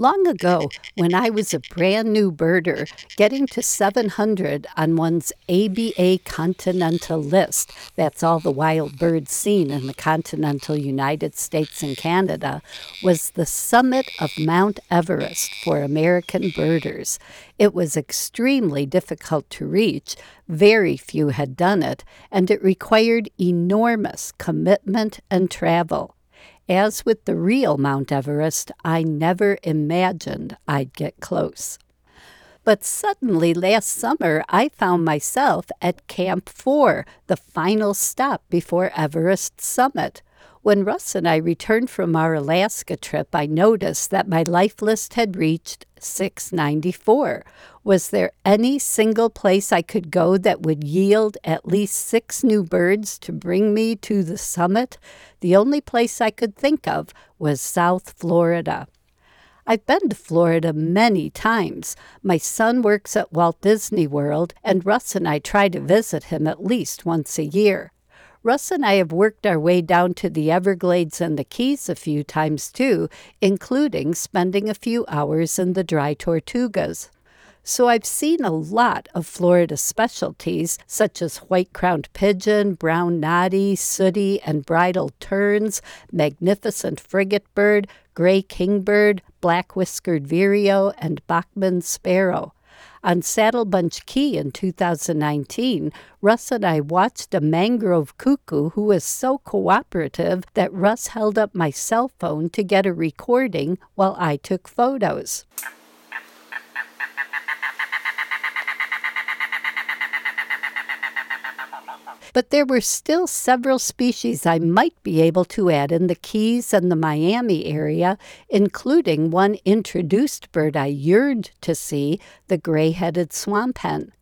Long ago, when I was a brand new birder, getting to 700 on one's ABA continental list, that's all the wild birds seen in the continental United States and Canada, was the summit of Mount Everest for American birders. It was extremely difficult to reach, very few had done it, and it required enormous commitment and travel. As with the real Mount Everest, I never imagined I'd get close. But suddenly last summer, I found myself at Camp 4, the final stop before Everest summit. When Russ and I returned from our Alaska trip, I noticed that my life list had reached 694. Was there any single place I could go that would yield at least six new birds to bring me to the summit? The only place I could think of was South Florida. I've been to Florida many times. My son works at Walt Disney World, and Russ and I try to visit him at least once a year. Russ and I have worked our way down to the Everglades and the Keys a few times too, including spending a few hours in the dry Tortugas. So I've seen a lot of Florida specialties such as white crowned pigeon, brown noddy, sooty and bridled terns, magnificent frigate bird, gray kingbird, black whiskered vireo, and Bachman's sparrow. On Saddlebunch Key in 2019, Russ and I watched a mangrove cuckoo who was so cooperative that Russ held up my cell phone to get a recording while I took photos. But there were still several species I might be able to add in the Keys and the Miami area, including one introduced bird I yearned to see, the gray headed swamp hen.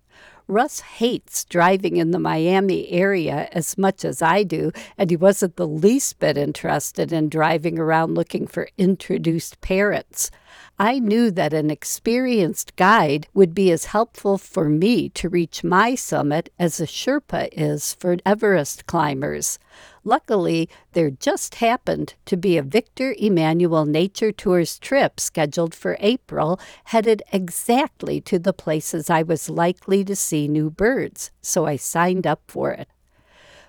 Russ hates driving in the Miami area as much as I do, and he wasn't the least bit interested in driving around looking for introduced parrots. I knew that an experienced guide would be as helpful for me to reach my summit as a Sherpa is for Everest climbers. Luckily, there just happened to be a Victor Emanuel Nature Tours trip scheduled for April, headed exactly to the places I was likely to see new birds, so I signed up for it.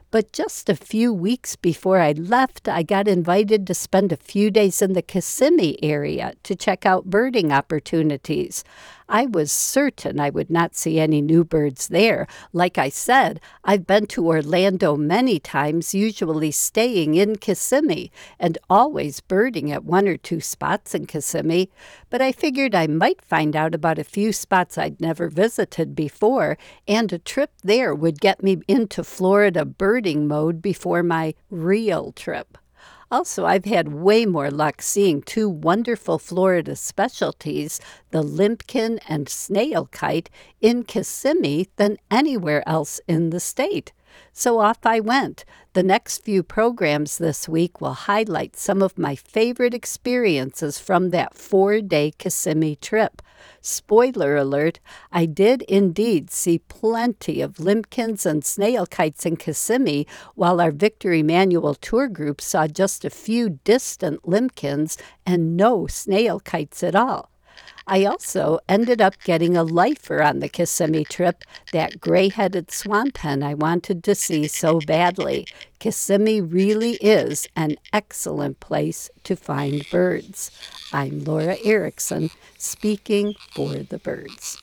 But just a few weeks before I left, I got invited to spend a few days in the Kissimmee area to check out birding opportunities. I was certain I would not see any new birds there. Like I said, I've been to Orlando many times, usually staying in Kissimmee, and always birding at one or two spots in Kissimmee. But I figured I might find out about a few spots I'd never visited before, and a trip there would get me into Florida birding mode before my real trip. Also, I've had way more luck seeing two wonderful Florida specialties, the limpkin and snail kite, in Kissimmee than anywhere else in the state. So off I went. The next few programs this week will highlight some of my favorite experiences from that four day Kissimmee trip. Spoiler alert, I did indeed see plenty of limpkins and snail kites in Kissimmee, while our Victor Emanuel tour group saw just a few distant limpkins and no snail kites at all. I also ended up getting a lifer on the Kissimmee trip, that gray headed swamp hen I wanted to see so badly. Kissimmee really is an excellent place to find birds. I'm Laura Erickson, speaking for the birds.